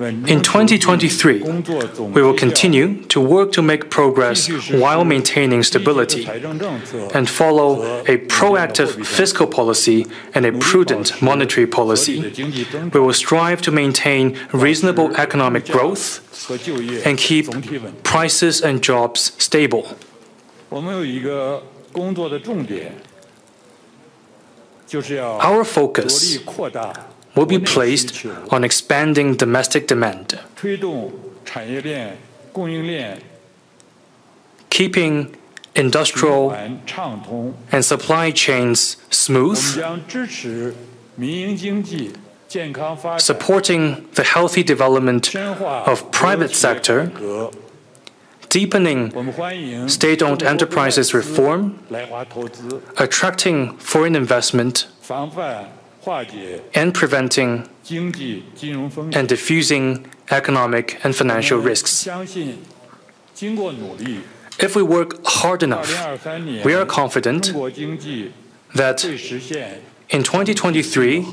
In 2023, we will continue to work to make progress while maintaining stability and follow a proactive fiscal policy and a prudent monetary policy. We will strive to maintain reasonable economic growth and keep prices and jobs stable. Our focus will be placed on expanding domestic demand, keeping industrial and supply chains smooth, supporting the healthy development of private sector, deepening state-owned enterprises reform, attracting foreign investment, and preventing and diffusing economic and financial risks. If we work hard enough, we are confident that in 2023,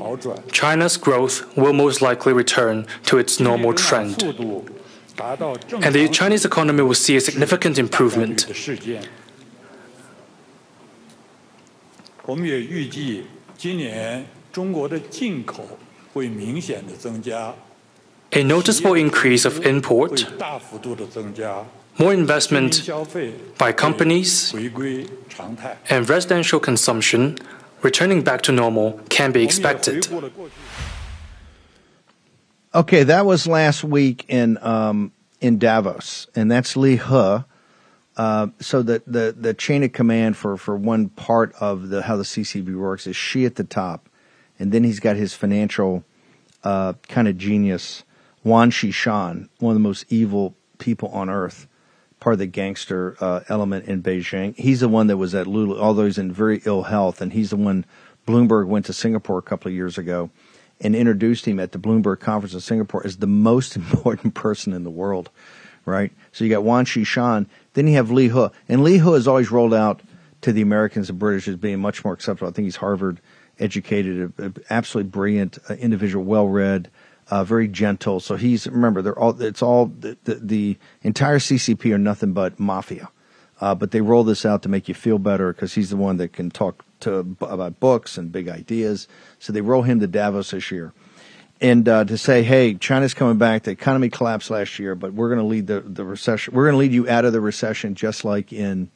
China's growth will most likely return to its normal trend, and the Chinese economy will see a significant improvement. A noticeable increase of import, more investment by companies, and residential consumption returning back to normal can be expected. Okay, that was last week in um, in Davos, and that's Liu He. Uh, so the, the the chain of command for for one part of the how the CCP works is Xi at the top, and then he's got his financial uh, kind of genius Wang Qishan, one of the most evil people on earth, part of the gangster uh, element in Beijing. He's the one that was at Lula, although he's in very ill health, and he's the one Bloomberg went to Singapore a couple of years ago and introduced him at the Bloomberg conference in Singapore as the most important person in the world, right? So you got Wang Qishan, then you have Liu He, and Liu He has always rolled out to the Americans and British as being much more acceptable. I think he's Harvard educated, absolutely brilliant uh, individual, well read, uh, very gentle. So he's remember they're all it's all the, the, the entire CCP are nothing but mafia, uh, but they roll this out to make you feel better because he's the one that can talk to about books and big ideas. So they roll him to Davos this year. And uh, to say, hey, China's coming back. The economy collapsed last year, but we're going to lead the, the recession. We're going to lead you out of the recession, just like in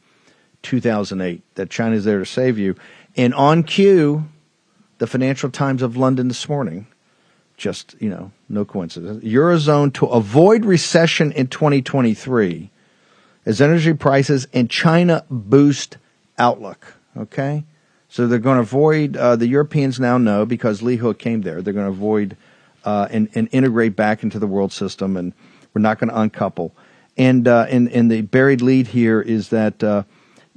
2008. That China's there to save you. And on cue, the Financial Times of London this morning. Just, you know, no coincidence. Eurozone to avoid recession in 2023 as energy prices and China boost outlook. Okay? So they're going to avoid, uh, the Europeans now know because Liu He came there, they're going to avoid uh, and, and, integrate back into the world system, and we're not going to uncouple. And, uh, and, and the buried lead here is that uh,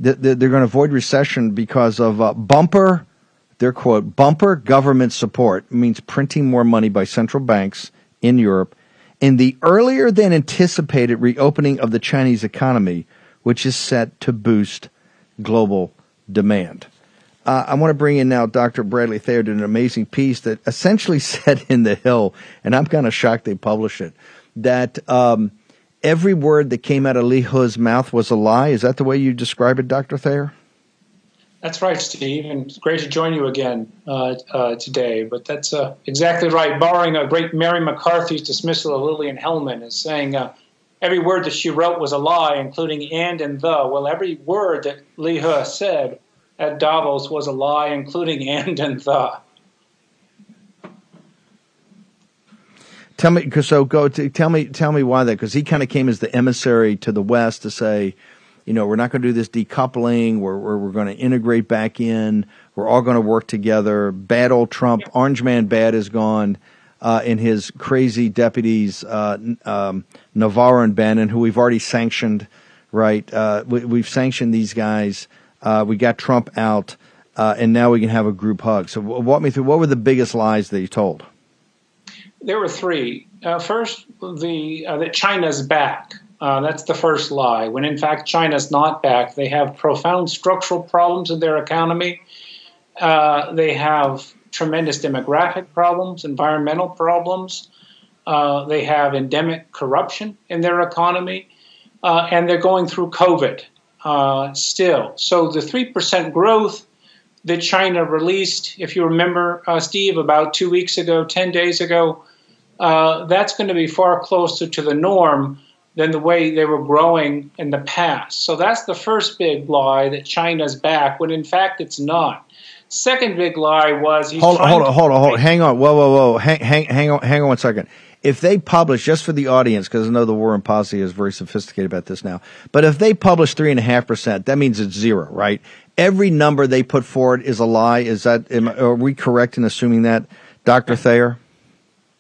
th- th- they're going to avoid recession because of uh, bumper their quote, bumper government support means printing more money by central banks in Europe in the earlier than anticipated reopening of the Chinese economy, which is set to boost global demand. Uh, I want to bring in now Dr. Bradley Thayer did an amazing piece that essentially said in the Hill, and I'm kind of shocked they published it, that um, every word that came out of Liu He's mouth was a lie. Is that the way you describe it, Dr. Thayer? That's right, Steve, and great to join you again uh, uh, today. But that's uh, exactly right. Borrowing a great Mary McCarthy's dismissal of Lillian Hellman is saying uh, every word that she wrote was a lie, including and and the. Well, every word that Liu He said at Davos was a lie, including and and the. Tell me, so go to, tell me, tell me why that, because he kind of came as the emissary to the West to say, you know, we're not going to do this decoupling. We're, we're, we're going to integrate back in. We're all going to work together. Bad old Trump, Orange Man bad is gone. Uh, and his crazy deputies, uh, um, Navarro and Bannon, who we've already sanctioned, right? Uh, we, have sanctioned these guys. Uh, we got Trump out, uh, and now we can have a group hug. So, walk me through what were the biggest lies that you told? There were three. Uh, first, the that China's back. Uh, that's the first lie. When in fact China's not back, they have profound structural problems in their economy. Uh, they have tremendous demographic problems, environmental problems. Uh, they have endemic corruption in their economy, uh, and they're going through COVID uh, still. So the three percent growth that China released, if you remember, Steve, about two weeks ago, ten days ago, that's going to be far closer to the norm than the way they were growing in the past. So that's the first big lie that China's back, when in fact it's not. Second big lie was hold on, hold on, hold on, hold on, hang on, whoa, whoa, whoa, hang, hang, hang on, hang on one second. If they publish just for the audience, because I know the War Room Posse is very sophisticated about this now, but if they publish three and a half percent, that means it's zero, right? Every number they put forward is a lie. Is that? Am, are we correct in assuming that, Doctor Thayer?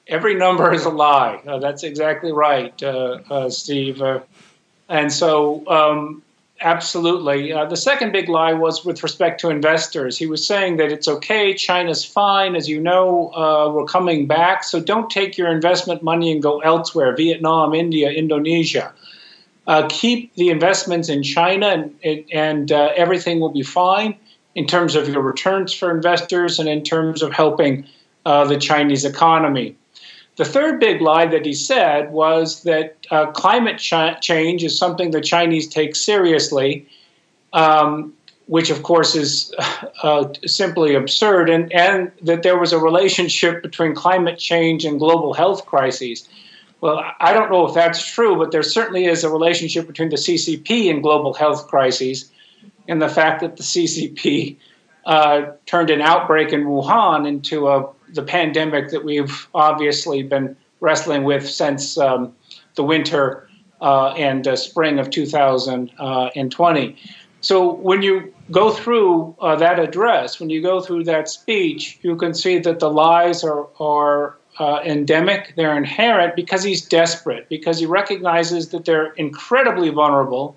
Every number is a lie. Uh, that's exactly right, uh, uh, Steve. Uh, and so, um, absolutely. Uh, the second big lie was with respect to investors. He was saying that it's okay, China's fine. As you know, uh, we're coming back. So don't take your investment money and go elsewhere Vietnam, India, Indonesia. keep the investments in China, and, and everything will be fine in terms of your returns for investors and in terms of helping the Chinese economy. The third big lie that he said was that uh, climate ch- change is something the Chinese take seriously, um, which of course is uh, simply absurd, and, and that there was a relationship between climate change and global health crises. Well, I don't know if that's true, but there certainly is a relationship between the CCP and global health crises, and the fact that the CCP uh, turned an outbreak in Wuhan into a the pandemic that we've obviously been wrestling with since um, the winter uh, and uh, spring of 2020. So when you go through uh, that address, when you go through that speech, you can see that the lies are, are uh, endemic, they're inherent because he's desperate, because he recognizes that they're incredibly vulnerable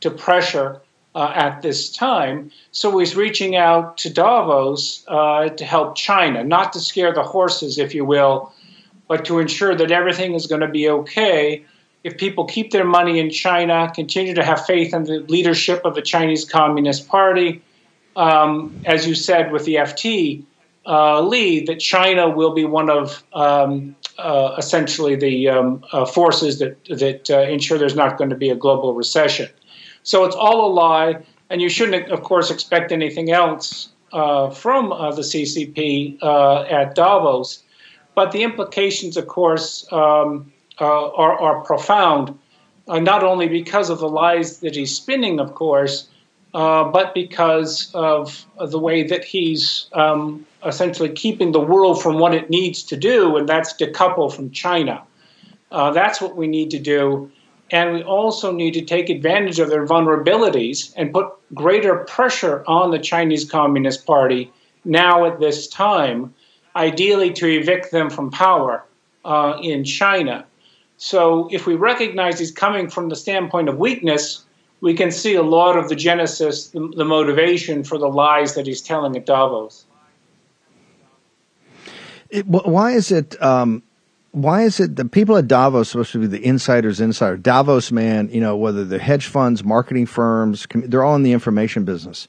to pressure uh, at this time. So he's reaching out to Davos uh, to help China, not to scare the horses, if you will, but to ensure that everything is going to be okay if people keep their money in China, continue to have faith in the leadership of the Chinese Communist Party. Um, as you said with the FT uh, lead, that China will be one of um, uh, essentially the um, uh, forces that that uh, ensure there's not going to be a global recession. So it's all a lie, and you shouldn't, of course, expect anything else uh, from uh, the CCP uh, at Davos. But the implications, of course, um, uh, are, are, profound, uh, not only because of the lies that he's spinning, of course, uh, but because of the way that he's um, essentially keeping the world from what it needs to do, and that's decouple from China. that's what we need to do. And we also need to take advantage of their vulnerabilities and put greater pressure on the Chinese Communist Party now at this time, ideally to evict them from power uh, in China. So if we recognize he's coming from the standpoint of weakness, we can see a lot of the genesis, the, the motivation for the lies that he's telling at Davos. It, why is it? Um why is it the people at Davos supposed to be the insiders insider? Davos man, you know, whether they're hedge funds, marketing firms, they're all in the information business.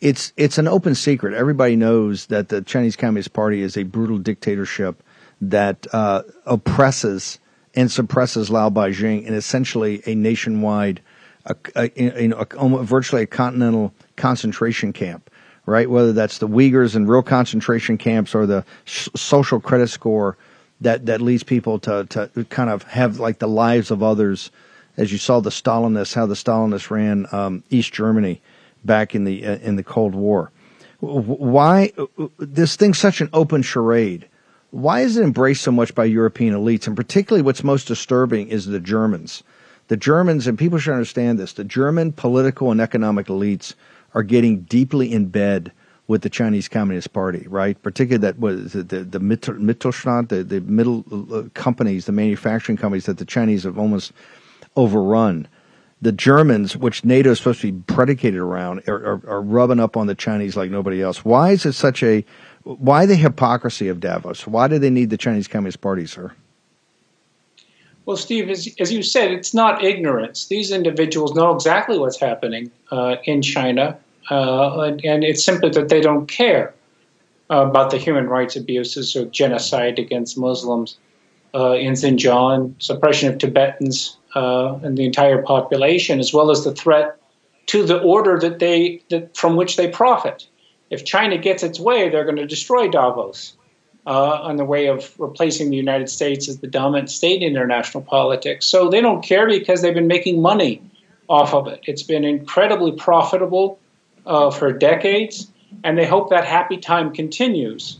It's it's an open secret. Everybody knows that the Chinese Communist Party is a brutal dictatorship that uh, oppresses and suppresses Lao Baixing and essentially a nationwide, a, a, you know, a, virtually a continental concentration camp right? Whether that's the Uyghurs in real concentration camps or the social credit score that that leads people to to kind of have like the lives of others, as you saw the Stalinists, how the Stalinists ran um, East Germany back in the uh, in the Cold War. Why this thing's such an open charade? Why is it embraced so much by European elites? And particularly, what's most disturbing is the Germans. The Germans, and people should understand this: the German political and economic elites are getting deeply in bed with the Chinese Communist Party, right? Particularly that was the the, Mittelstand, the, the middle uh, companies, the manufacturing companies that the Chinese have almost overrun the Germans, which NATO is supposed to be predicated around, are, are, are, rubbing up on the Chinese like nobody else. Why is it such a why the hypocrisy of Davos? Why do they need the Chinese Communist Party, sir? Well, Steve, as, as you said, it's not ignorance. These individuals know exactly what's happening uh, in China, uh, and, and, it's simply that they don't care uh, about the human rights abuses or genocide against Muslims uh, in Xinjiang, suppression of Tibetans, uh, and the entire population, as well as the threat to the order that they that from which they profit. If China gets its way, they're going to destroy Davos uh, on the way of replacing the United States as the dominant state in international politics. So they don't care because they've been making money off of it. It's been incredibly profitable uh, for decades, and they hope that happy time continues.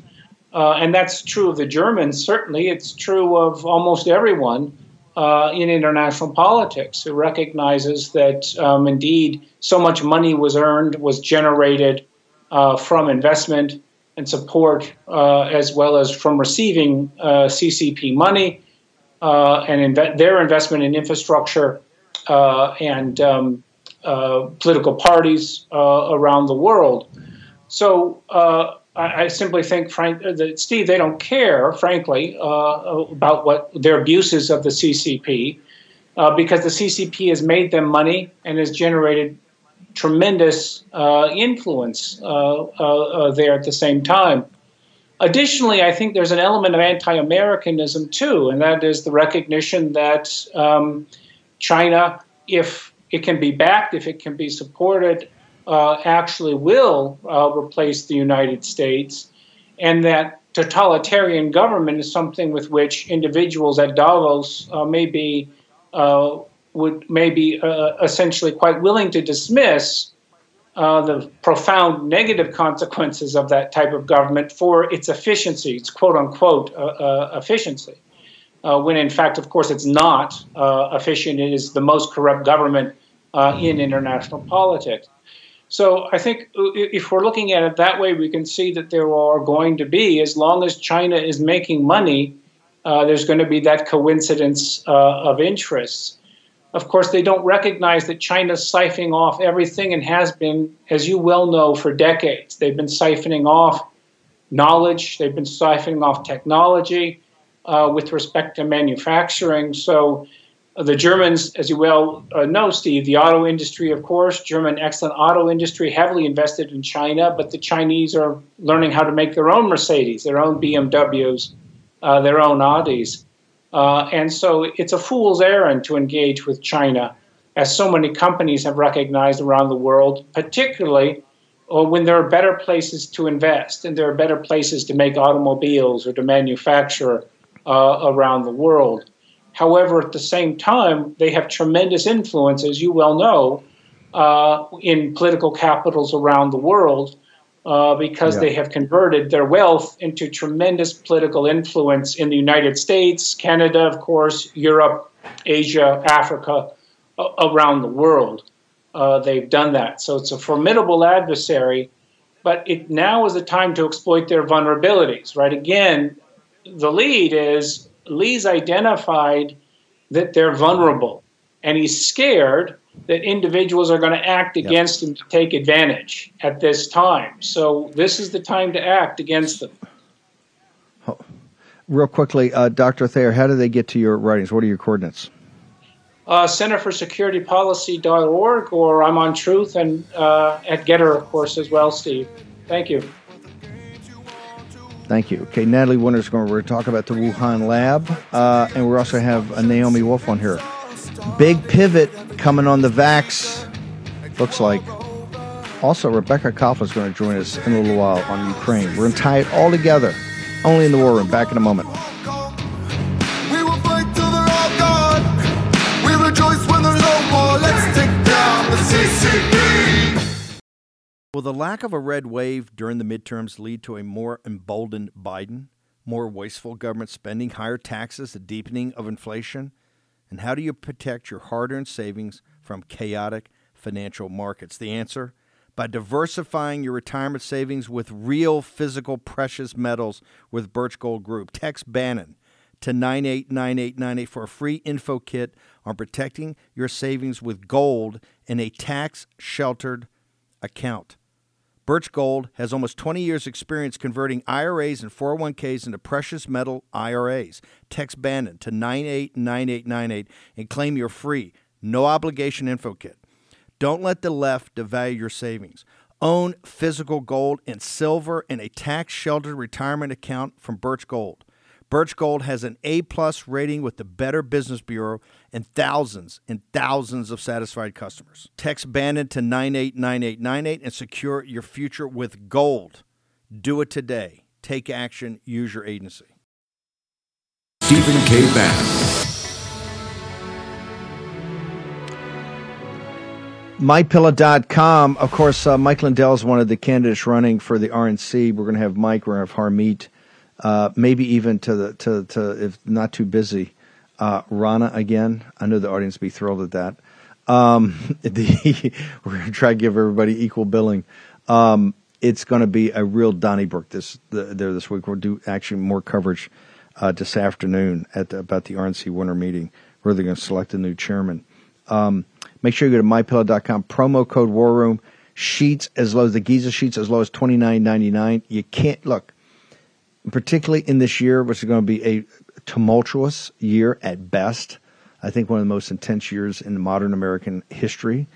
Uh, and that's true of the Germans, certainly. It's true of almost everyone uh, in international politics who recognizes that um, indeed so much money was earned, was generated uh, from investment and support, uh, as well as from receiving uh, CCP money uh, and inve- their investment in infrastructure and um, political parties around the world. So I, I simply think, Frank, uh, that Steve, they don't care, frankly, uh, about what their abuses of the CCP, uh, because the CCP has made them money and has generated tremendous uh, influence uh, uh, there at the same time. Additionally, I think there's an element of anti-Americanism too, and that is the recognition that um, China, if it can be backed, if it can be supported, uh, actually will uh, replace the United States, and that totalitarian government is something with which individuals at Davos uh, may be uh, would may be uh, essentially quite willing to dismiss uh, the profound negative consequences of that type of government for its efficiency, its quote unquote efficiency. When in fact, of course, it's not efficient. It is the most corrupt government in international politics. So I think if we're looking at it that way, we can see that there are going to be, as long as China is making money, uh, there's going to be that coincidence uh, of interests. Of course, they don't recognize that China's siphoning off everything and has been, as you well know, for decades. They've been siphoning off knowledge, they've been siphoning off technology uh, with respect to manufacturing. So the Germans, as you well uh, know, Steve, the auto industry, of course, German excellent auto industry, heavily invested in China, but the Chinese are learning how to make their own Mercedes, their own BMWs, uh, their own Audis. Uh, and so it's a fool's errand to engage with China, as so many companies have recognized around the world, particularly uh, when there are better places to invest and there are better places to make automobiles or to manufacture uh, around the world. However, at the same time, they have tremendous influence, as you well know, uh, in political capitals around the world uh, because yeah. they have converted their wealth into tremendous political influence in the United States, Canada, of course, Europe, Asia, Africa, uh, around the world. Uh, they've done that. So it's a formidable adversary, but it now is the time to exploit their vulnerabilities, right? Again, the lead is Lee's identified that they're vulnerable, and he's scared that individuals are going to act against yep. him to take advantage at this time. So this is the time to act against them. Real quickly, uh, Dr. Thayer, how do they get to your writings? What are your coordinates? Uh, Center for Security Policy.org, or I'm on Truth and uh, at GETTR, of course, as well, Steve. Thank you. Thank you. Okay, Natalie Winter's going to talk about the Wuhan lab, uh, and we're also have a Naomi Wolf on here. Big pivot coming on the Vax, looks like. Also, Rebecca is going to join us in a little while on Ukraine. We're going to tie it all together, only in the war room. Back in a moment. Will the lack of a red wave during the midterms lead to a more emboldened Biden? More wasteful government spending, higher taxes, a deepening of inflation? And how do you protect your hard earned savings from chaotic financial markets? The answer? By diversifying your retirement savings with real physical precious metals with Birch Gold Group. Text Bannon to 989898 for a free info kit on protecting your savings with gold in a tax sheltered account. Birch Gold has almost 20 years' experience converting IRAs and 401ks into precious metal IRAs. Text Bannon to 989898 and claim your free, no obligation info kit. Don't let the left devalue your savings. Own physical gold and silver in a tax sheltered retirement account from Birch Gold. Birch Gold has an A plus rating with the Better Business Bureau and thousands and thousands of satisfied customers. Text Bannon to 989898 and secure your future with gold. Do it today. Take action. Use your agency. Stephen K. Bannon. MyPillow.com. Of course, uh, Mike Lindell is one of the candidates running for the RNC. We're going to have Mike. We're going to have Harmeet uh, maybe even to the to to if not too busy, uh, Ronna again. I know the audience will be thrilled at that. Um, the, we're going to try to give everybody equal billing. Um, it's going to be a real Donnybrook this the, there this week. We'll do actually more coverage uh, this afternoon at the, about the RNC winter meeting where they're going to select a new chairman. Um, make sure you go to mypillow.com promo code War Room sheets as low as the Giza sheets as low as twenty nine ninety nine. You can't look particularly in this year, which is going to be a tumultuous year at best. I think one of the most intense years in modern American history,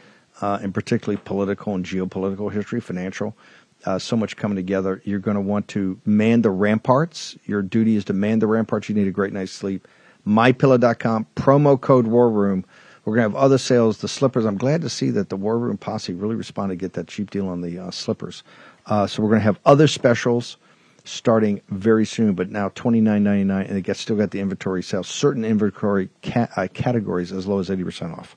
uh, and particularly political and geopolitical history, financial. Uh, so much coming together. You're going to want to man the ramparts. Your duty is to man the ramparts. You need a great night's sleep. MyPillow.com, promo code War Room. We're going to have other sales. The slippers. I'm glad to see that the War Room posse really responded to get that cheap deal on the uh, slippers. Uh, so we're going to have other specials starting very soon, but now twenty nine ninety nine, and it gets still got the inventory sale. Certain inventory ca- uh, categories as low as eighty percent off.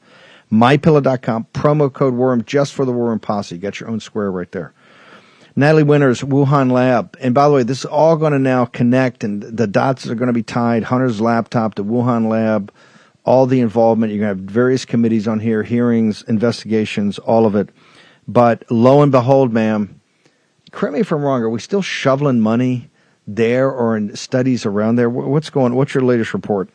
MyPillow.com promo code War Room just for the War Room Posse. Get your own square right there. Natalie Winters, Wuhan Lab, and by the way, this is all going to now connect, and the dots are going to be tied. Hunter's laptop, the Wuhan Lab, all the involvement. You're going to have various committees on here, hearings, investigations, all of it. But lo and behold, ma'am, correct me if I'm wrong. Are we still shoveling money there or in studies around there? What's going? What's your latest report?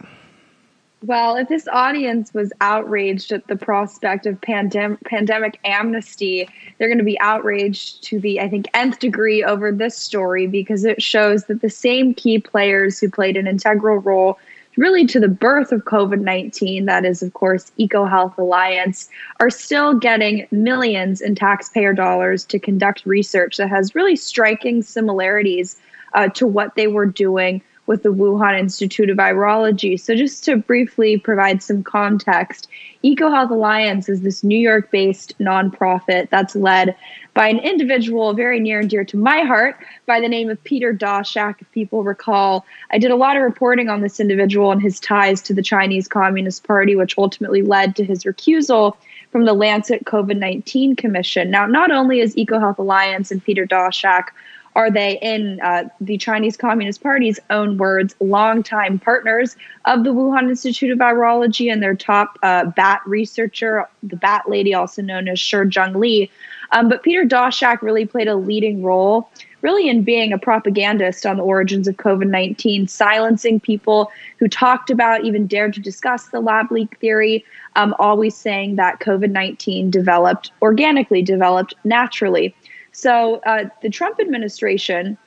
Well, if this audience was outraged at the prospect of pandem- pandemic amnesty, they're going to be outraged to the, I think, nth degree over this story because it shows that the same key players who played an integral role really to the birth of COVID 19, that is, of course, EcoHealth Alliance, are still getting millions in taxpayer dollars to conduct research that has really striking similarities uh, to what they were doing with the Wuhan Institute of Virology. So, just to briefly provide some context, EcoHealth Alliance is this New York based nonprofit that's led by an individual very near and dear to my heart by the name of Peter Daszak. If people recall, I did a lot of reporting on this individual and his ties to the Chinese Communist Party, which ultimately led to his recusal from the Lancet COVID 19 Commission. Now, not only is EcoHealth Alliance and Peter Daszak are they, in uh, the Chinese Communist Party's own words, longtime partners of the Wuhan Institute of Virology and their top uh, bat researcher, the bat lady, also known as Shi Zhengli. Um, but Peter Daszak really played a leading role, really, in being a propagandist on the origins of COVID 19, silencing people who talked about, even dared to discuss the lab leak theory, um, always saying that COVID 19 developed organically, developed naturally. So uh, the Trump administration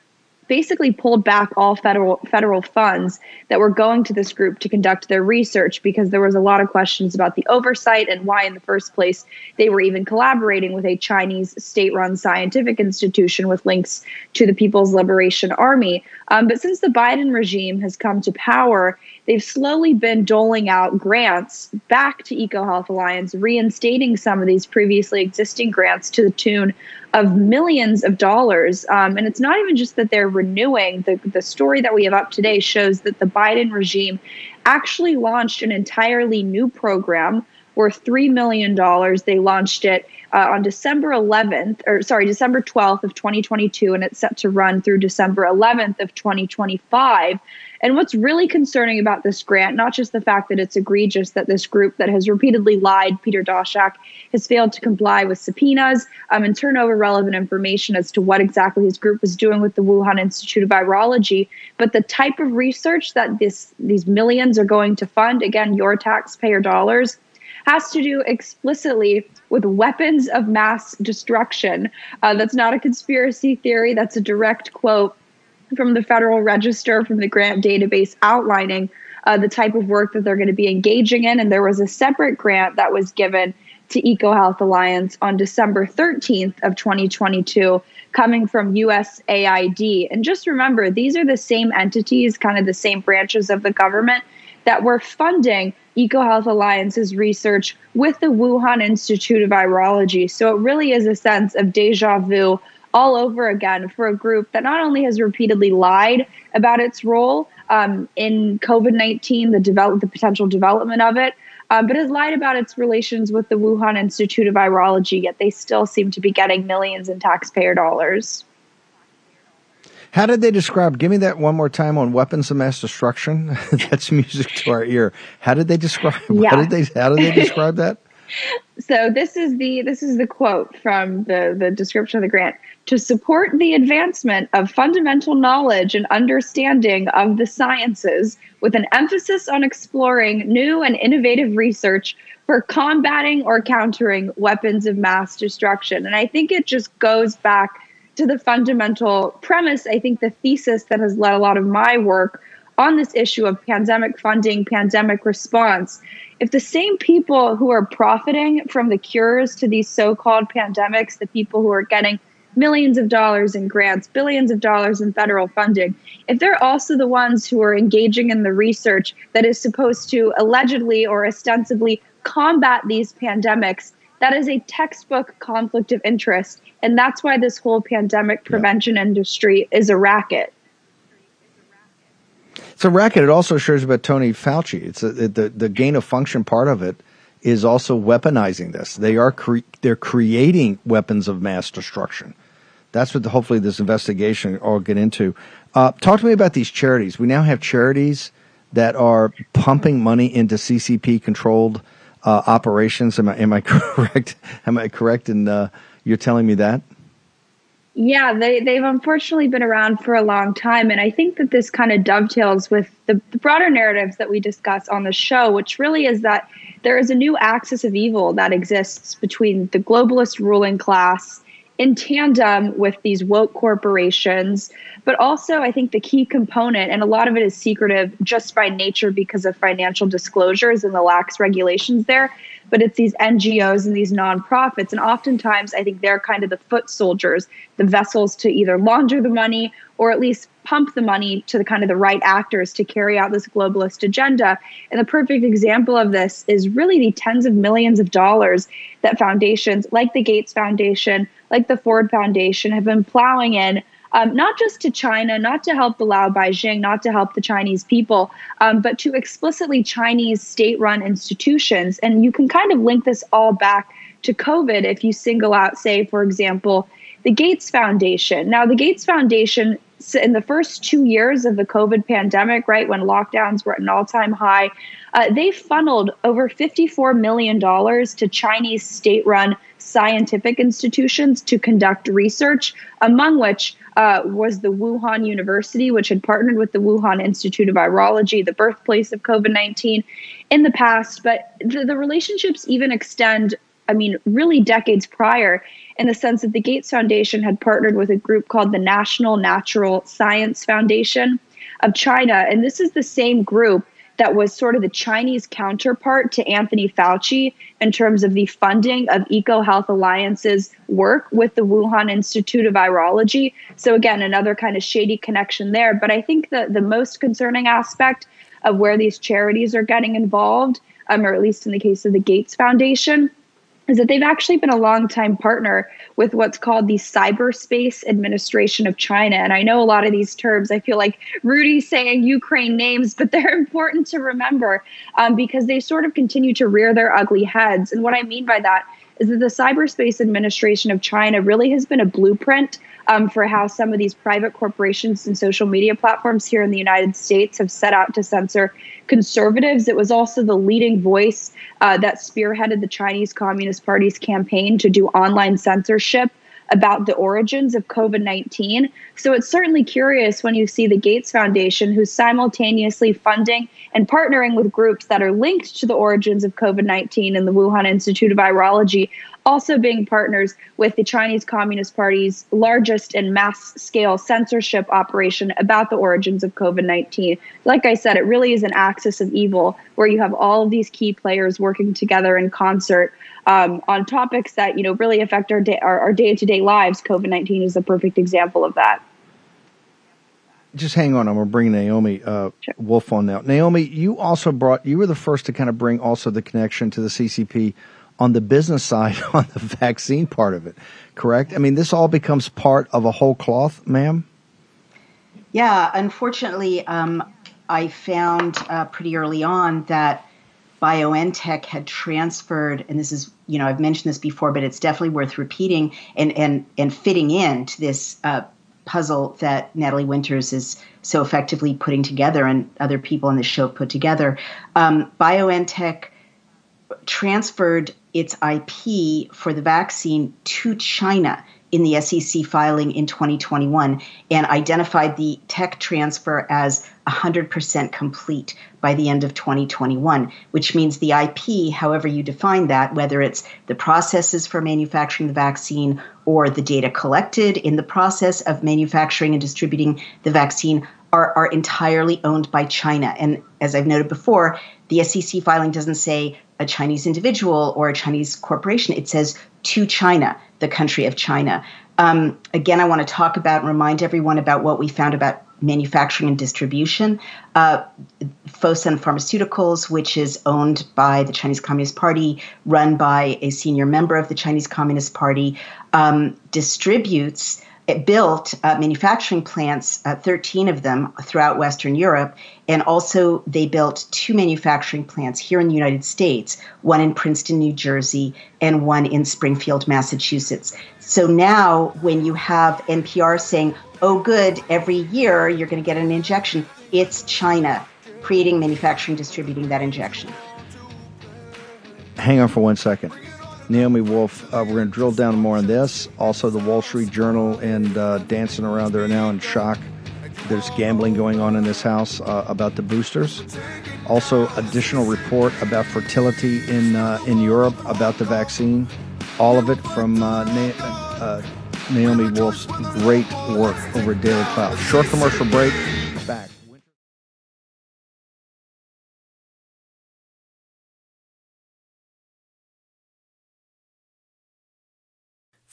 basically pulled back all federal federal funds that were going to this group to conduct their research because there was a lot of questions about the oversight and why in the first place they were even collaborating with a Chinese state-run scientific institution with links to the People's Liberation Army. Um, but since the Biden regime has come to power, they've slowly been doling out grants back to EcoHealth Alliance, reinstating some of these previously existing grants to the tune of millions of dollars. Um, and it's not even just that they're renewing. The, the story that we have up today shows that the Biden regime actually launched an entirely new program worth $3 million. They launched it uh, on December 11th, or sorry, December 12th of 2022, and it's set to run through December 11th of 2025. And what's really concerning about this grant, not just the fact that it's egregious that this group that has repeatedly lied, Peter Daszak, has failed to comply with subpoenas um, and turn over relevant information as to what exactly his group was doing with the Wuhan Institute of Virology, but the type of research that this these millions are going to fund, again, your taxpayer dollars, has to do explicitly with weapons of mass destruction. Uh, that's not a conspiracy theory, that's a direct quote from the Federal Register, from the grant database outlining uh, the type of work that they're going to be engaging in. And there was a separate grant that was given to EcoHealth Alliance on December 13th of 2022 coming from USAID. And just remember, these are the same entities, kind of the same branches of the government that were funding EcoHealth Alliance's research with the Wuhan Institute of Virology. So it really is a sense of deja vu all over again for a group that not only has repeatedly lied about its role um, in COVID 19, the, develop, the potential development of it, um, but has lied about its relations with the Wuhan Institute of Virology, yet they still seem to be getting millions in taxpayer dollars. How did they describe? Give me that one more time on weapons of mass destruction. That's music to our ear. How did they describe? Yeah. How did they? How did they describe that? so this is the this is the quote from the the description of the grant to support the advancement of fundamental knowledge and understanding of the sciences with an emphasis on exploring new and innovative research for combating or countering weapons of mass destruction. And i think it just goes back to the fundamental premise i think the thesis that has led a lot of my work on this issue of pandemic funding pandemic response. If the same people who are profiting from the cures to these so-called pandemics, the people who are getting millions of dollars in grants, billions of dollars in federal funding, if they're also the ones who are engaging in the research that is supposed to allegedly or ostensibly combat these pandemics, that is a textbook conflict of interest. And that's why this whole pandemic prevention yeah. industry is a racket. It's a racket. It also shares about Tony Fauci. It's a, the the gain of function part of it is also weaponizing this. They are cre- they're creating weapons of mass destruction. That's what the, hopefully this investigation will get into. Uh, talk to me about these charities. We now have charities that are pumping money into CCP controlled uh, operations. Am I am I correct? Am I correct in uh, you're telling me that? Yeah, they, they've unfortunately been around for a long time. And I think that this kind of dovetails with the, the broader narratives that we discuss on the show, which really is that there is a new axis of evil that exists between the globalist ruling class in tandem with these woke corporations. But also, I think the key component, and a lot of it is secretive just by nature because of financial disclosures and the lax regulations there, but it's these NGOs and these nonprofits. And oftentimes, I think they're kind of the foot soldiers, the vessels to either launder the money or at least pump the money to the kind of the right actors to carry out this globalist agenda. And the perfect example of this is really the tens of millions of dollars that foundations like the Gates Foundation, like the Ford Foundation, have been plowing in um, not just to China, not to help the Lao Baixing, not to help the Chinese people, um, but to explicitly Chinese state run institutions. And you can kind of link this all back to COVID if you single out, say, for example, the Gates Foundation. Now, the Gates Foundation, in the first two years of the COVID pandemic, right, when lockdowns were at an all time high, uh, they funneled over $54 million to Chinese state run scientific institutions to conduct research, among which uh, was the Wuhan University, which had partnered with the Wuhan Institute of Virology, the birthplace of COVID 19, in the past. But the, the relationships even extend, I mean, really decades prior, in the sense that the Gates Foundation had partnered with a group called the National Natural Science Foundation of China. And this is the same group that was sort of the Chinese counterpart to Anthony Fauci in terms of the funding of EcoHealth Alliance's work with the Wuhan Institute of Virology. So, again, another kind of shady connection there. But I think that the most concerning aspect of where these charities are getting involved, um, or at least in the case of the Gates Foundation, is that they've actually been a long-time partner with what's called the Cyberspace Administration of China. And I know a lot of these terms, I feel like Rudy's saying Ukraine names, but they're important to remember um, because they sort of continue to rear their ugly heads. And what I mean by that is that the Cyberspace Administration of China really has been a blueprint um, for how some of these private corporations and social media platforms here in the United States have set out to censor conservatives. It was also the leading voice uh, that spearheaded the Chinese Communist Party's campaign to do online censorship about the origins of COVID 19. So it's certainly curious when you see the Gates Foundation, who's simultaneously funding and partnering with groups that are linked to the origins of COVID 19 and the Wuhan Institute of Virology, also being partners with the Chinese Communist Party's largest and mass scale censorship operation about the origins of COVID 19. Like I said, it really is an axis of evil where you have all of these key players working together in concert um, on topics that you know really affect our day our, our day-to-day lives. COVID 19 is a perfect example of that. Just hang on. I'm going to bring Naomi uh, sure. Wolf on now. Naomi, you also brought, you were the first to kind of bring also the connection to the CCP on the business side on the vaccine part of it, correct? I mean, this all becomes part of a whole cloth, ma'am? Yeah, unfortunately, um, I found uh, pretty early on that BioNTech had transferred, and this is, you know, I've mentioned this before, but it's definitely worth repeating and and and fitting into this uh, puzzle that Natalie Winters is so effectively putting together, and other people on the show put together. Um, BioNTech transferred its IP for the vaccine to China in the SEC filing in 2021 and identified the tech transfer as 100% complete by the end of 2021, which means the IP, however you define that, whether it's the processes for manufacturing the vaccine or the data collected in the process of manufacturing and distributing the vaccine, are, are entirely owned by China. And as I've noted before, the SEC filing doesn't say a Chinese individual or a Chinese corporation. It says to China, the country of China. Um, again, I want to talk about and remind everyone about what we found about manufacturing and distribution. Uh, Fosun Pharmaceuticals, which is owned by the Chinese Communist Party, run by a senior member of the Chinese Communist Party, um, distributes it built uh, manufacturing plants, uh, 13 of them throughout Western Europe. And also, they built two manufacturing plants here in the United States one in Princeton, New Jersey, and one in Springfield, Massachusetts. So now, when you have NPR saying, oh, good, every year you're going to get an injection, it's China creating, manufacturing, distributing that injection. Hang on for one second. Naomi Wolf. Uh, we're going to drill down more on this. Also, the Wall Street Journal and uh, dancing around there now in shock. There's gambling going on in this house uh, about the boosters. Also, additional report about fertility in uh, in Europe about the vaccine. All of it from uh, Na- uh, Naomi Wolf's great work over at DailyClout. Short commercial break.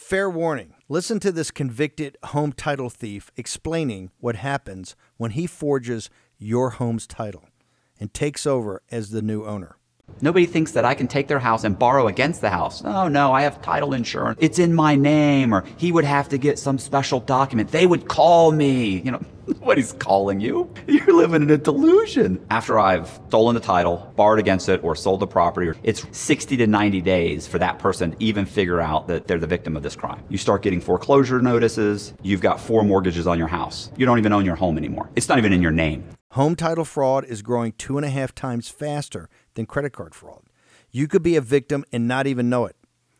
Fair warning listen to this convicted home title thief explaining what happens when he forges your home's title and takes over as the new owner. Nobody thinks that I can take their house and borrow against the house. Oh, no, I have title insurance. It's in my name, or he would have to get some special document. They would call me. You know, nobody's calling you. You're living in a delusion. After I've stolen the title, borrowed against it, or sold the property, it's 60 to 90 days for that person to even figure out that they're the victim of this crime. You start getting foreclosure notices. You've got four mortgages on your house. You don't even own your home anymore. It's not even in your name. Home title fraud is growing two and a half times faster than credit card fraud. You could be a victim and not even know it.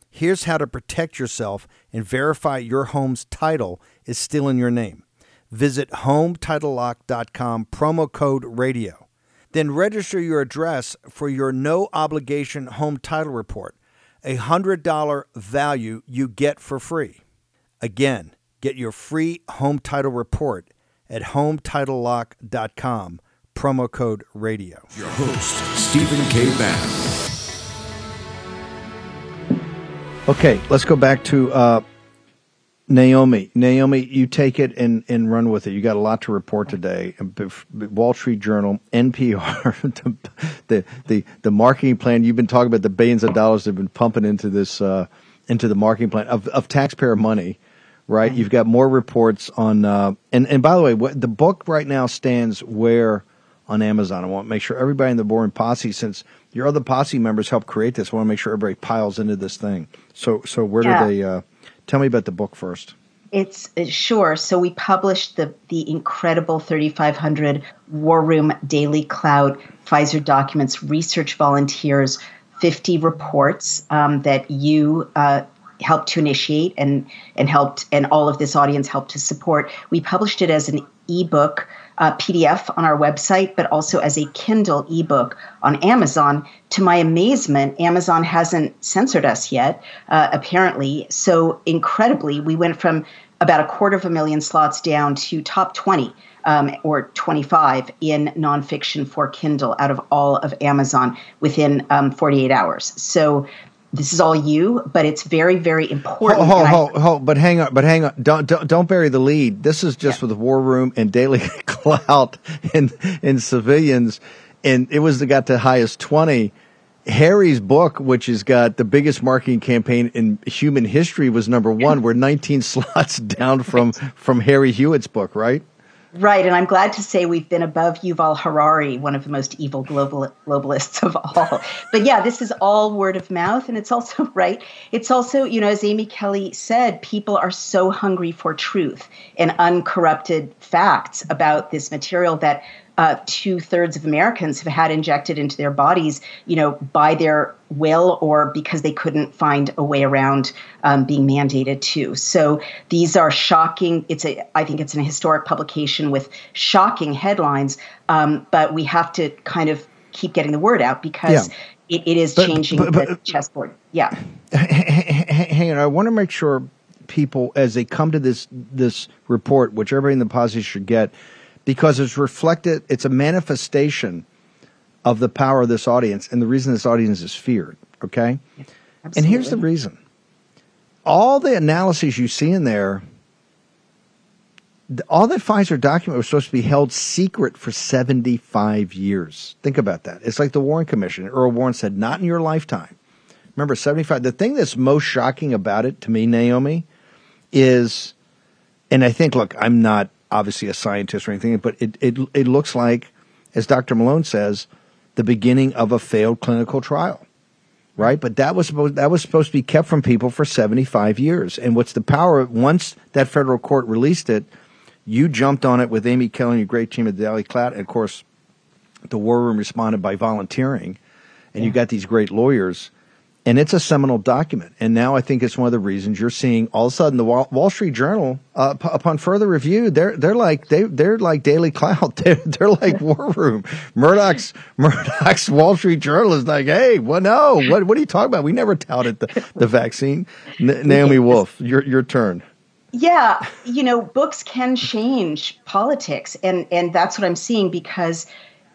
Here's how to protect yourself and verify your home's title is still in your name. Visit HomeTitleLock.com, promo code radio. Then register your address for your no obligation home title report, a $100 value you get for free. Again, get your free home title report at HomeTitleLock.com promo code radio. Your host, Stephen K. Bann. Okay, let's go back to uh, Naomi, Naomi, you take it and, and run with it. You got a lot to report today. Wall Street Journal, NPR, the, the, the the marketing plan. You've been talking about the billions of dollars they've been pumping into this uh, into the marketing plan of, of taxpayer money, right? You've got more reports on uh, and and by the way, what, the book right now stands where on Amazon. I want to make sure everybody in the War Room posse, since your other posse members helped create this, I want to make sure everybody piles into this thing. So so where yeah. do they? Uh, Tell me about the book first. It's uh, sure. So we published the the incredible 3,500 War Room DailyClout Pfizer documents, research volunteers, 50 reports um, that you uh, helped to initiate and and helped and all of this audience helped to support. We published it as an ebook uh, PDF on our website, but also as a Kindle ebook on Amazon. To my amazement, Amazon hasn't censored us yet, uh, apparently. So, incredibly, we went from about a quarter of a million slots down to top 20 um, or 25 in nonfiction for Kindle out of all of Amazon within um, 48 hours. So, this is all you, but it's very, very important. Hold, hold, hold, hold, but hang on, but hang on. Don't, don't, don't bury the lead. This is just yeah. with War Room and Daily Clout and, and civilians. And it was the got the highest 20. Harry's book, which has got the biggest marketing campaign in human history, was number one. We're 19 slots down from, from Harry Hewitt's book, right? Right, and I'm glad to say we've been above Yuval Harari, one of the most evil global globalists of all. But yeah, this is all word of mouth, and it's also right. It's also, you know, as Amy Kelly said, people are so hungry for truth and uncorrupted facts about this material that uh, two thirds of Americans have had injected into their bodies, you know, by their will or because they couldn't find a way around um, being mandated to. So these are shocking. It's a, I think it's an historic publication with shocking headlines, um, but we have to kind of keep getting the word out because. Yeah. It, it is but, changing but, but, the chessboard. Yeah. Hang on. I want to make sure people, as they come to this this report, which everybody in the posse should get, because it's reflected, it's a manifestation of the power of this audience and the reason this audience is feared. Okay? And here's the reason all the analyses you see in there, all that Pfizer document was supposed to be held secret for 75 years. Think about that. It's like the Warren Commission. Earl Warren said, not in your lifetime. Remember, 75. The thing that's most shocking about it to me, Naomi, is, and I think, look, I'm not obviously a scientist or anything, but it, it, it looks like, as Dr. Malone says, the beginning of a failed clinical trial. Right, but that was supposed that was supposed to be kept from people for seventy five years. And what's the power? Once that federal court released it, you jumped on it with Amy Kelly and your great team at the Daily Clout. And of course, the War Room responded by volunteering, and yeah. you got these great lawyers and it's a seminal document. And now I think it's one of the reasons you're seeing all of a sudden the Wall, Wall Street Journal, uh, p- upon further review, they're they're like they they're like Daily Clout, they're, they're like War Room. Murdoch's Murdoch's Wall Street Journal is like, hey, well, no, what what are you talking about? We never touted the the vaccine. N- Naomi Wolf, your your turn. Yeah, you know, books can change politics, and and that's what I'm seeing because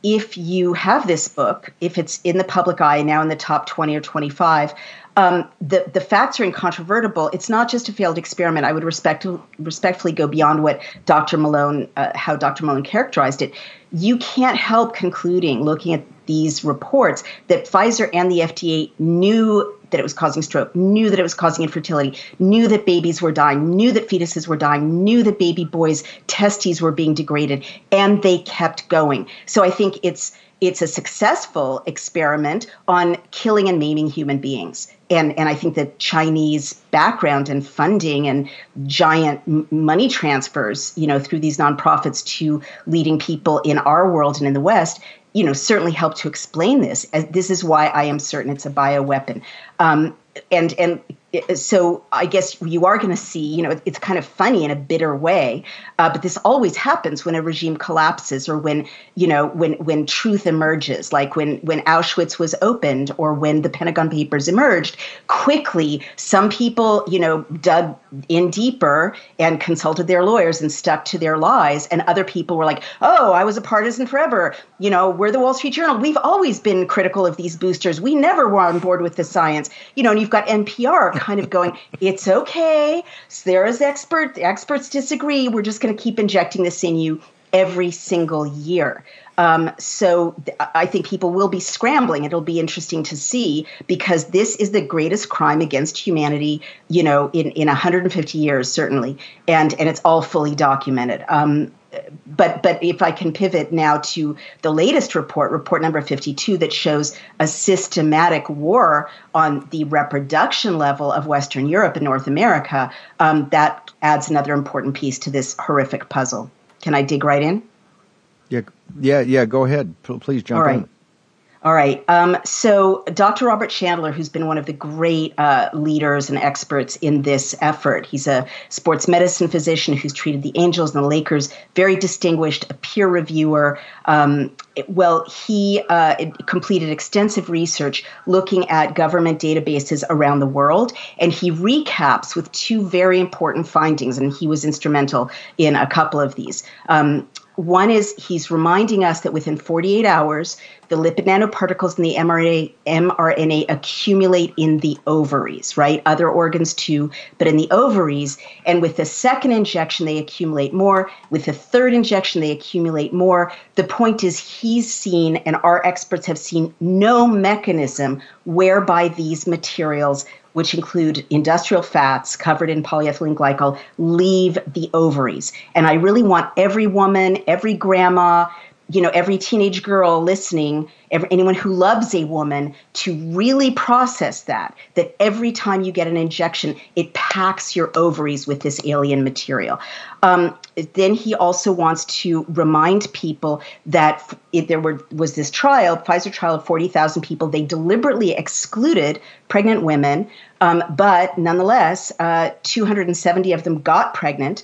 if you have this book, if it's in the public eye now in the top 20 or 25, um, the, the facts are incontrovertible. It's not just a failed experiment. I would respect, respectfully go beyond what Dr. Malone, uh, how Dr. Malone characterized it. You can't help concluding, looking at these reports, that Pfizer and the FDA knew that it was causing stroke, knew that it was causing infertility, knew that babies were dying, knew that fetuses were dying, knew that baby boys' testes were being degraded, and they kept going. So I think it's it's a successful experiment on killing and maiming human beings. And, and I think the Chinese background and funding and giant money transfers, you know, through these nonprofits to leading people in our world and in the West you know, certainly help to explain this. This is why I am certain it's a bioweapon. Um, and and so I guess you are going to see, you know, it's kind of funny in a bitter way, uh, but this always happens when a regime collapses or when, you know, when when truth emerges, like when when Auschwitz was opened or when the Pentagon Papers emerged. Quickly, some people, you know, dug in deeper and consulted their lawyers and stuck to their lies, and other people were like, "Oh, I was a partisan forever." You know, we're the Wall Street Journal. We've always been critical of these boosters. We never were on board with the science. You know, and you've got NPR kind of going, it's okay. There is expert. Experts disagree. We're just going to keep injecting this in you every single year. Um, so th- I think people will be scrambling. It'll be interesting to see because this is the greatest crime against humanity, you know, in, in 150 years, certainly. And, and it's all fully documented. Um, but but if I can pivot now to the latest report, report number 52, that shows a systematic war on the reproduction level of Western Europe and North America, um, that adds another important piece to this horrific puzzle. Can I dig right in? Yeah, yeah, yeah. Go ahead. Please jump All right. in. All right. Um, so, Dr. Robert Chandler, who's been one of the great uh, leaders and experts in this effort, he's a sports medicine physician who's treated the Angels and the Lakers, very distinguished, a peer reviewer. Um, well, he uh, completed extensive research looking at government databases around the world, and he recaps with two very important findings, and he was instrumental in a couple of these. Um, one is he's reminding us that within 48 hours, the lipid nanoparticles in the mRNA, mRNA accumulate in the ovaries, right? Other organs too, but in the ovaries. And with the second injection, they accumulate more. With the third injection, they accumulate more. The point is, he's seen, and our experts have seen, no mechanism whereby these materials which include industrial fats covered in polyethylene glycol, leave the ovaries. And I really want every woman, every grandma, you know, every teenage girl listening, every, anyone who loves a woman to really process that, that every time you get an injection, it packs your ovaries with this alien material. Um, then he also wants to remind people that if there were, was this trial, Pfizer trial of 40,000 people, they deliberately excluded pregnant women, um, but nonetheless, uh, 270 of them got pregnant.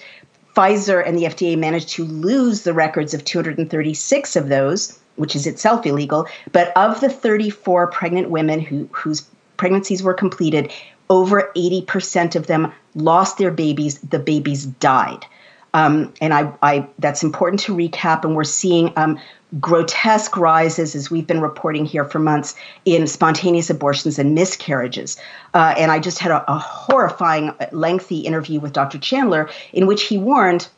Pfizer and the FDA managed to lose the records of 236 of those, which is itself illegal. But of the 34 pregnant women who, whose pregnancies were completed, over 80% of them lost their babies. The babies died. Um, and I, I, that's important to recap. And we're seeing um, grotesque rises, as we've been reporting here for months, in spontaneous abortions and miscarriages. Uh, and I just had a, a horrifying, lengthy interview with Dr. Chandler in which he warned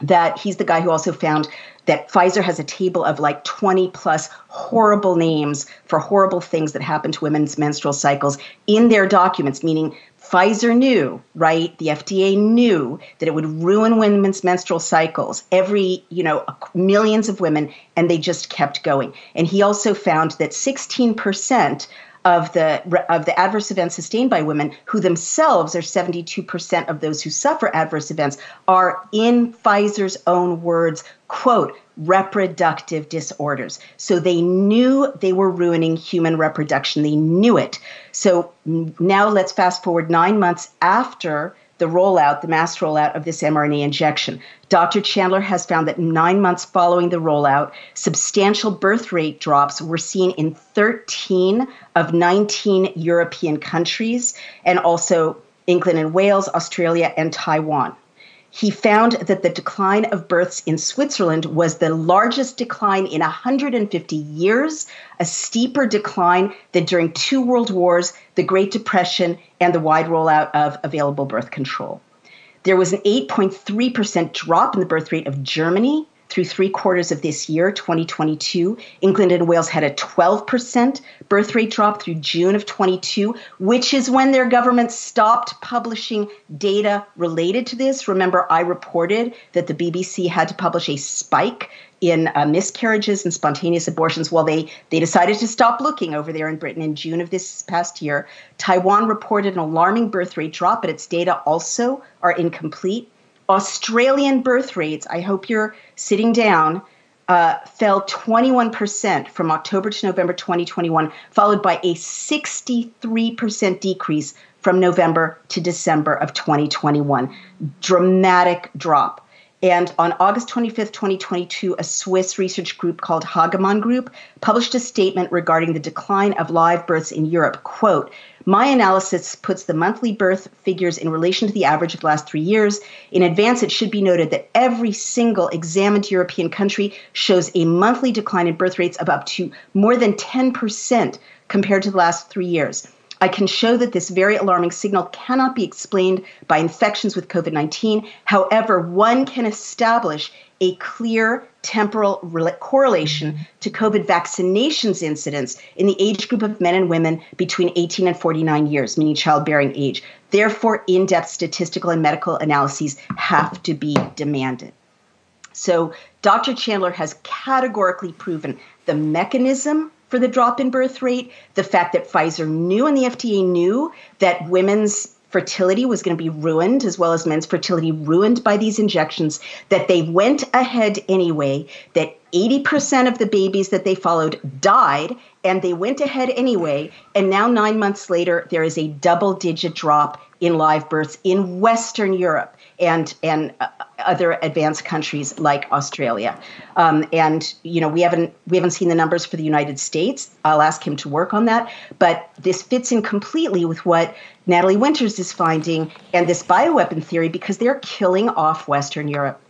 that he's the guy who also found that Pfizer has a table of like 20 plus horrible names for horrible things that happen to women's menstrual cycles in their documents, meaning Pfizer knew, right? The FDA knew that it would ruin women's menstrual cycles, every, you know, millions of women, and they just kept going. And he also found that 16% of the of the adverse events sustained by women who themselves are 72% of those who suffer adverse events are in Pfizer's own words quote reproductive disorders. So they knew they were ruining human reproduction. They knew it. So now let's fast forward 9 months after the rollout, the mass rollout of this mRNA injection. Dr. Chandler has found that nine months following the rollout, substantial birth rate drops were seen in 13 of 19 European countries, and also England and Wales, Australia, and Taiwan he found that the decline of births in Switzerland was the largest decline in 150 years, a steeper decline than during two world wars, the Great Depression, and the wide rollout of available birth control. There was an 8.3% drop in the birth rate of Germany through three quarters of this year, 2022. England and Wales had a 12% birth rate drop through June of 22, which is when their government stopped publishing data related to this. Remember, I reported that the BBC had to publish a spike in uh, miscarriages and spontaneous abortions. Well, they they decided to stop looking over there in Britain in June of this past year. Taiwan reported an alarming birth rate drop, but its data also are incomplete. Australian birth rates, I hope you're sitting down, uh, fell 21% from October to November 2021, followed by a 63% decrease from November to December of 2021. Dramatic drop. And on August 25th, 2022, a Swiss research group called Hagemann Group published a statement regarding the decline of live births in Europe. Quote, my analysis puts the monthly birth figures in relation to the average of the last three years. In advance, it should be noted that every single examined European country shows a monthly decline in birth rates of up to more than 10% compared to the last three years. I can show that this very alarming signal cannot be explained by infections with COVID 19. However, one can establish a clear temporal correlation to COVID vaccinations incidence in the age group of men and women between 18 and 49 years, meaning childbearing age. Therefore, in depth statistical and medical analyses have to be demanded. So, Dr. Chandler has categorically proven the mechanism for the drop in birth rate, the fact that Pfizer knew and the FDA knew that women's fertility was going to be ruined, as well as men's fertility ruined by these injections, that they went ahead anyway, that 80% of the babies that they followed died, and they went ahead anyway. And now, nine months later, there is a double digit drop in live births in Western Europe and and uh, other advanced countries like Australia. Um, and you know we haven't we haven't seen the numbers for the United States. I'll ask him to work on that. But this fits in completely with what Natalie Winters is finding and this bioweapon theory because they're killing off Western Europe.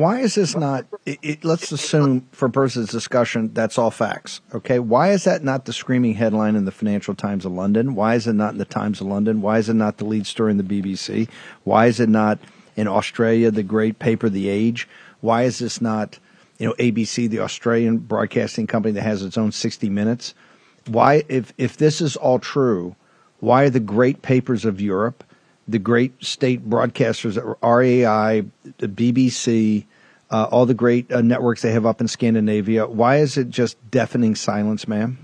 Why is this not? It, it, let's assume, for purposes of discussion, that's all facts. Okay, why is that not the screaming headline in the Financial Times of London? Why is it not in the Times of London? Why is it not the lead story in the BBC? Why is it not in Australia, the great paper, The Age? Why is this not, you know, ABC, the Australian broadcasting company that has its own 60 Minutes? Why, if if this is all true, why are the great papers of Europe? the great state broadcasters, RAI, the BBC, uh, all the great uh, networks they have up in Scandinavia. Why is it just deafening silence, ma'am?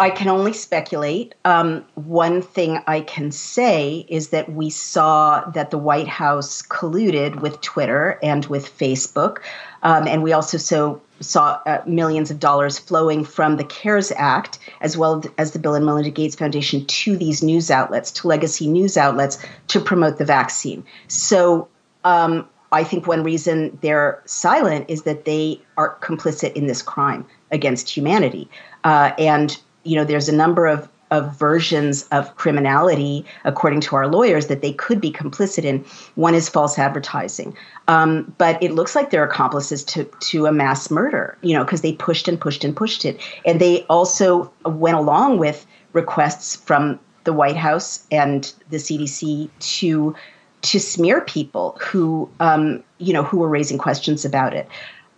I can only speculate. Um, one thing I can say is that we saw that the White House colluded with Twitter and with Facebook. Um, and we also saw, saw uh, millions of dollars flowing from the CARES Act, as well as the Bill and Melinda Gates Foundation, to these news outlets, to legacy news outlets, to promote the vaccine. So um, I think one reason they're silent is that they are complicit in this crime against humanity. Uh, and you know, there's a number of of versions of criminality, according to our lawyers, that they could be complicit in. One is false advertising, um, but it looks like they're accomplices to to a mass murder. You know, because they pushed and pushed and pushed it, and they also went along with requests from the White House and the CDC to to smear people who um, you know who were raising questions about it.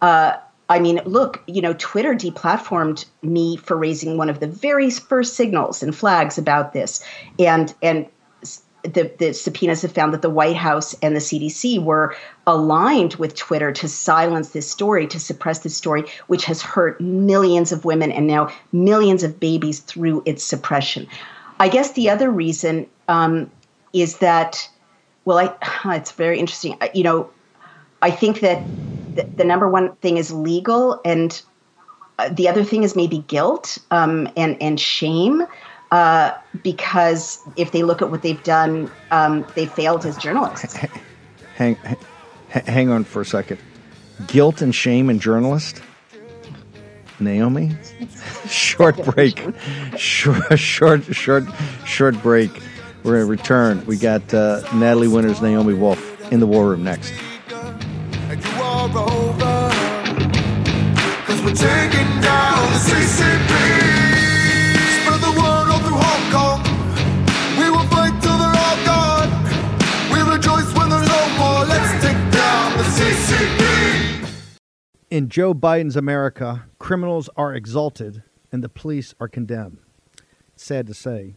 Uh, I mean, look, you know, Twitter deplatformed me for raising one of the very first signals and flags about this, and and the, the subpoenas have found that the White House and the CDC were aligned with Twitter to silence this story, to suppress this story, which has hurt millions of women and now millions of babies through its suppression. I guess the other reason um, is that, well, I, it's very interesting. You know, I think that the, the number one thing is legal, and uh, the other thing is maybe guilt um, and and shame. Uh, because if they look at what they've done, um, they failed as journalists. Hang, hang, hang on for a second. Guilt and shame and journalist. Naomi, short break. Short, short, short, short break. We're going to return. We got uh, Natalie Winters, Naomi Wolf in the war room next are over. Cause we're taking down the CCP. Spread the word all through Hong Kong. We will fight till they're all gone. We rejoice when there's no more. Let's take down the CCP. In Joe Biden's America, criminals are exalted and the police are condemned. sad to say,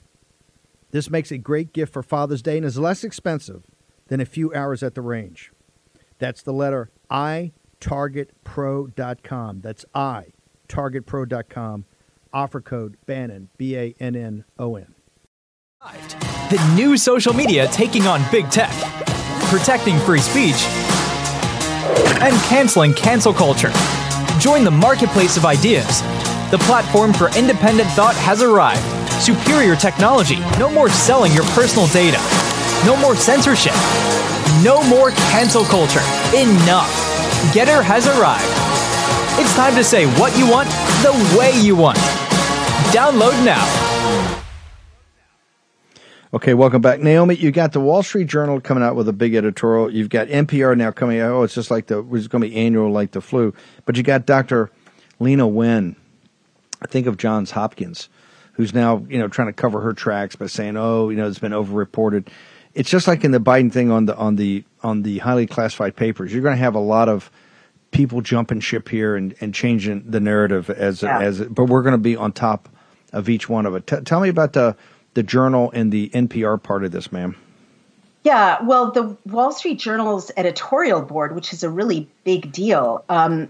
This makes a great gift for Father's Day and is less expensive than a few hours at the range. That's the letter I, targetpro.com. That's I, targetpro.com. Offer code Bannon, B A N N O N. The new social media taking on big tech, protecting free speech, and canceling cancel culture. Join the marketplace of ideas. The platform for independent thought has arrived. Superior technology. No more selling your personal data. No more censorship. No more cancel culture. Enough. GETTR has arrived. It's time to say what you want the way you want. Download now. Okay, welcome back, Naomi. You got the Wall Street Journal coming out with a big editorial. You've got NPR now coming out. Oh, it's just like the it's going to be annual, like the flu. But you got Dr. Leana Wen. I think of Johns Hopkins, who's now you know trying to cover her tracks by saying, "Oh, you know, it's been overreported." It's just like in the Biden thing on the on the on the highly classified papers. You're going to have a lot of people jumping ship here and, and changing the narrative as Yeah. as. But we're going to be on top of each one of it. T- tell me about the the journal and the NPR part of this, ma'am. Yeah, well, the Wall Street Journal's editorial board, which is a really big deal, um,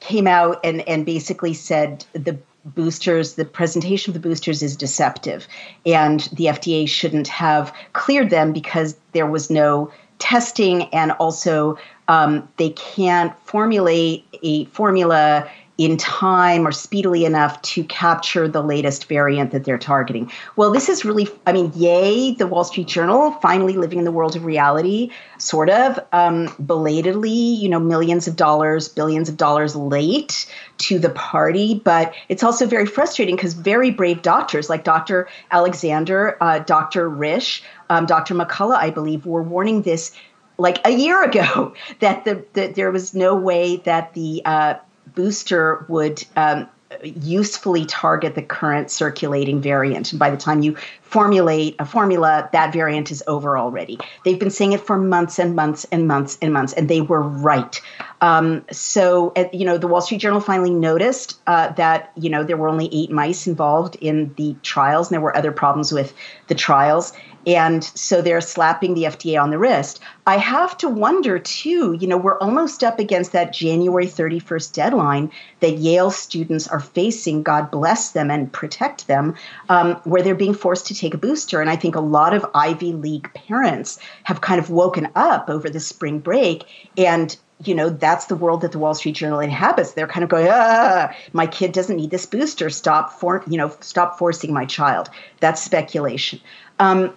came out and, and basically said the boosters, the presentation of the boosters is deceptive, and the FDA shouldn't have cleared them because there was no testing, and also um, they can't formulate a formula in time or speedily enough to capture the latest variant that they're targeting. Well, this is really, I mean, yay, the Wall Street Journal finally living in the world of reality, sort of um, belatedly, you know, millions of dollars, billions of dollars late to the party. But it's also very frustrating because very brave doctors like Dr. Alexander, uh, Dr. Risch, um, Dr. McCullough, I believe, were warning this like a year ago that the that there was no way that the uh, booster would um, usefully target the current circulating variant. And by the time you formulate a formula, that variant is over already. They've been saying it for months and months and months and months, and they were right. Um, so, uh, you know, the Wall Street Journal finally noticed uh, that, you know, there were only eight mice involved in the trials, and there were other problems with the trials. And so they're slapping the FDA on the wrist. I have to wonder, too, you know, we're almost up against that January 31st deadline that Yale students are facing, God bless them and protect them, um, where they're being forced to take a booster. And I think a lot of Ivy League parents have kind of woken up over the spring break. And you know that's the world that the wall street journal inhabits. They're kind of going ah my kid doesn't need this booster. Stop for you know stop forcing my child. That's speculation. Um,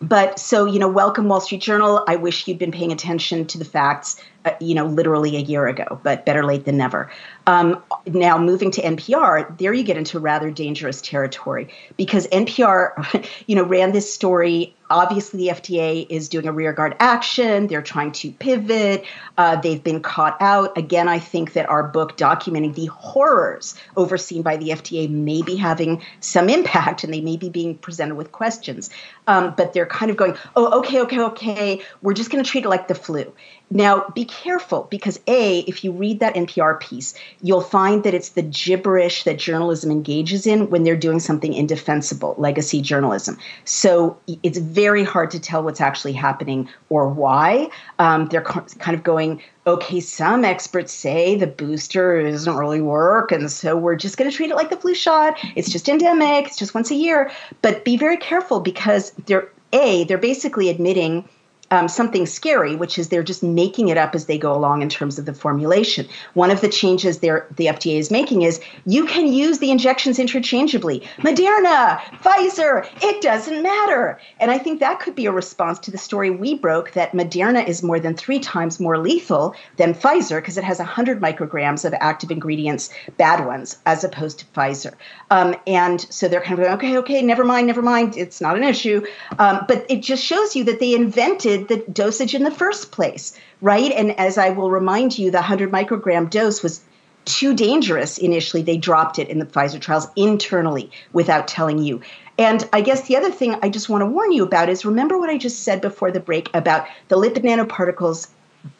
but so you know welcome wall street journal i wish you'd been paying attention to the facts you know literally a year ago but better late than never. Um, now moving to npr there you get into rather dangerous territory because npr you know ran this story. Obviously the fda is doing a rearguard action. They're trying to pivot. Uh, they've been caught out. Again i think that our book documenting the horrors overseen by the fda may be having some impact and they may be being presented with questions. Um, but they're kind of going oh okay okay okay. We're just going to treat it like the flu now, be careful because A, if you read that NPR piece, you'll find that it's the gibberish that journalism engages in when they're doing something indefensible, legacy journalism. So it's very hard to tell what's actually happening or why. Um, they're kind of going, okay, some experts say the booster doesn't really work, and so we're just going to treat it like the flu shot. It's just endemic, it's just once a year. But be very careful because they're, A, they're basically admitting um, something scary, which is they're just making it up as they go along in terms of the formulation. One of the changes the FDA is making is you can use the injections interchangeably. Moderna, Pfizer, it doesn't matter. And I think that could be a response to the story we broke that Moderna is more than three times more lethal than Pfizer because it has 100 micrograms of active ingredients, bad ones, as opposed to Pfizer. Um, and so they're kind of going, okay, okay, never mind, never mind, it's not an issue. Um, but it just shows you that they invented the dosage in the first place, right? And as I will remind you, the 100 microgram dose was too dangerous initially. They dropped it in the Pfizer trials internally without telling you. And I guess the other thing I just want to warn you about is remember what I just said before the break about the lipid nanoparticles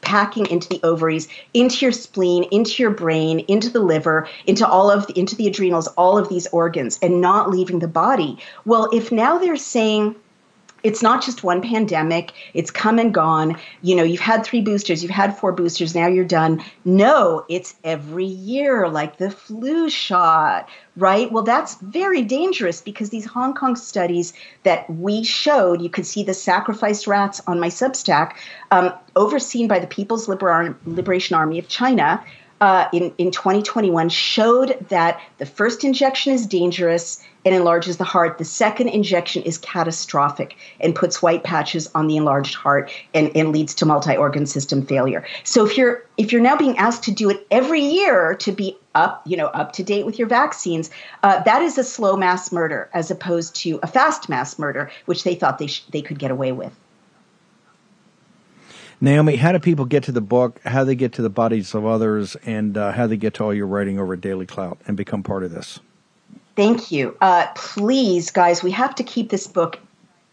packing into the ovaries, into your spleen, into your brain, into the liver, into all of the, into the adrenals, all of these organs and not leaving the body. Well, if now they're saying it's not just one pandemic. It's come and gone. You know, you've had three boosters, you've had four boosters, now you're done. No, it's every year, like the flu shot, right? Well, that's very dangerous because these Hong Kong studies that we showed, you could see the sacrificed rats on my Substack, um, overseen by the People's Liber- Liberation Army of China. Uh, in, in 2021 showed that the first injection is dangerous and enlarges the heart. The second injection is catastrophic and puts white patches on the enlarged heart and, and leads to multi-organ system failure. So if you're if you're now being asked to do it every year to be up, you know, up to date with your vaccines, uh, that is a slow mass murder as opposed to a fast mass murder, which they thought they sh- they could get away with. Naomi, how do people get to the book? How they get to the bodies of others, and uh, how they get to all your writing over at Daily Clout and become part of this? Thank you. Uh, please, guys, we have to keep this book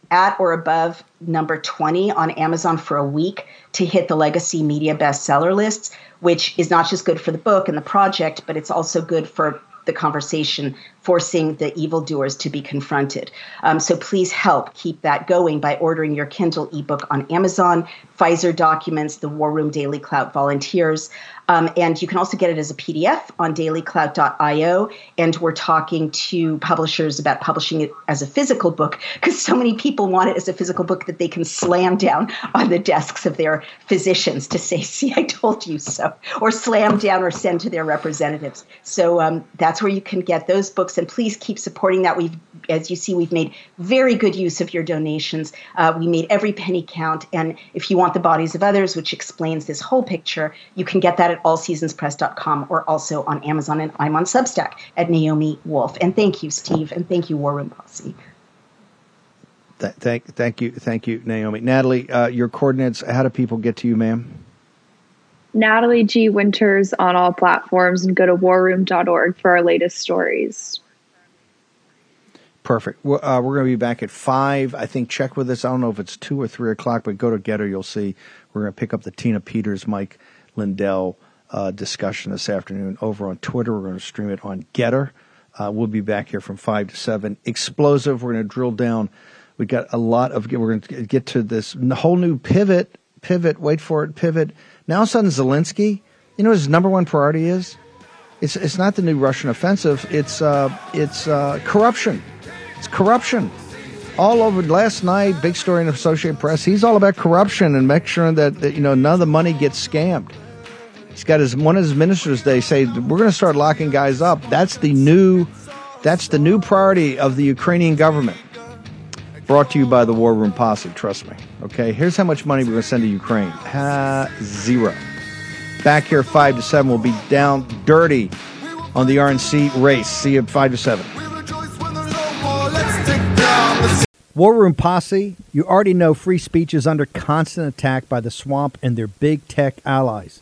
at or above number 20 on Amazon for a week to hit the legacy media bestseller lists, which is not just good for the book and the project, but it's also good for the conversation, forcing the evildoers to be confronted. Um, so please help keep that going by ordering your Kindle ebook on Amazon, Pfizer documents, the War Room Daily Clout volunteers. Um, and you can also get it as a PDF on dailyclout.io. And we're talking to publishers about publishing it as a physical book because so many people want it as a physical book that they can slam down on the desks of their physicians to say, see, I told you so, or slam down or send to their representatives. So um, that's where you can get those books. And please keep supporting that. We've, as you see, we've made very good use of your donations. Uh, we made every penny count. And if you want the bodies of others, which explains this whole picture, you can get that at allseasonspress.com or also on Amazon. And I'm on Substack at Naomi Wolf. And thank you, Steve. And thank you, War Room Posse. Th- thank, thank you, thank you, Naomi. Natalie, uh, your coordinates. How do people get to you, ma'am? Natalie G. Winters on all platforms, and go to warroom.org for our latest stories. Perfect. We're, uh, we're going to be back at five. I think check with us. I don't know if it's two or three o'clock, but go to Gettr. You'll see we're going to pick up the Tina Peters, Mike Lindell uh, discussion this afternoon over on Twitter. We're going to stream it on GETTR. Uh, we'll be back here from five to seven. Explosive. We're going to drill down. We've got a lot of. We're going to get to this whole new pivot. Pivot. Wait for it. Pivot. Now, all of a sudden, Zelensky. You know, his number one priority is. It's it's not the new Russian offensive. It's uh, it's uh, corruption. It's corruption. All over last night, big story in the Associated Press. He's all about corruption and make sure that, that you know none of the money gets scammed. He's got his one of his ministers. They say we're going to start locking guys up. That's the new, that's the new priority of the Ukrainian government. Brought to you by the War Room Posse. Trust me. Okay, here's how much money we're going to send to Ukraine. Ha, zero. Back here five to seven. We'll be down dirty on the RNC race. See you at five to seven. War Room Posse, you already know free speech is under constant attack by the swamp and their big tech allies.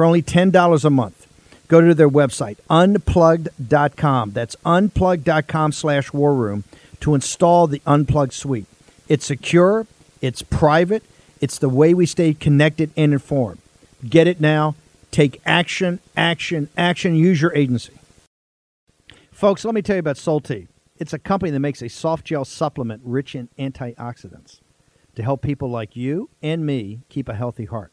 for only $10 a month. Go to their website, unplugged.com. That's unplugged.com slash war room to install the Unplugged suite. It's secure, it's private, it's the way we stay connected and informed. Get it now. Take action, action, action. Use your agency. Folks, let me tell you about Solti. It's a company that makes a soft gel supplement rich in antioxidants to help people like you and me keep a healthy heart.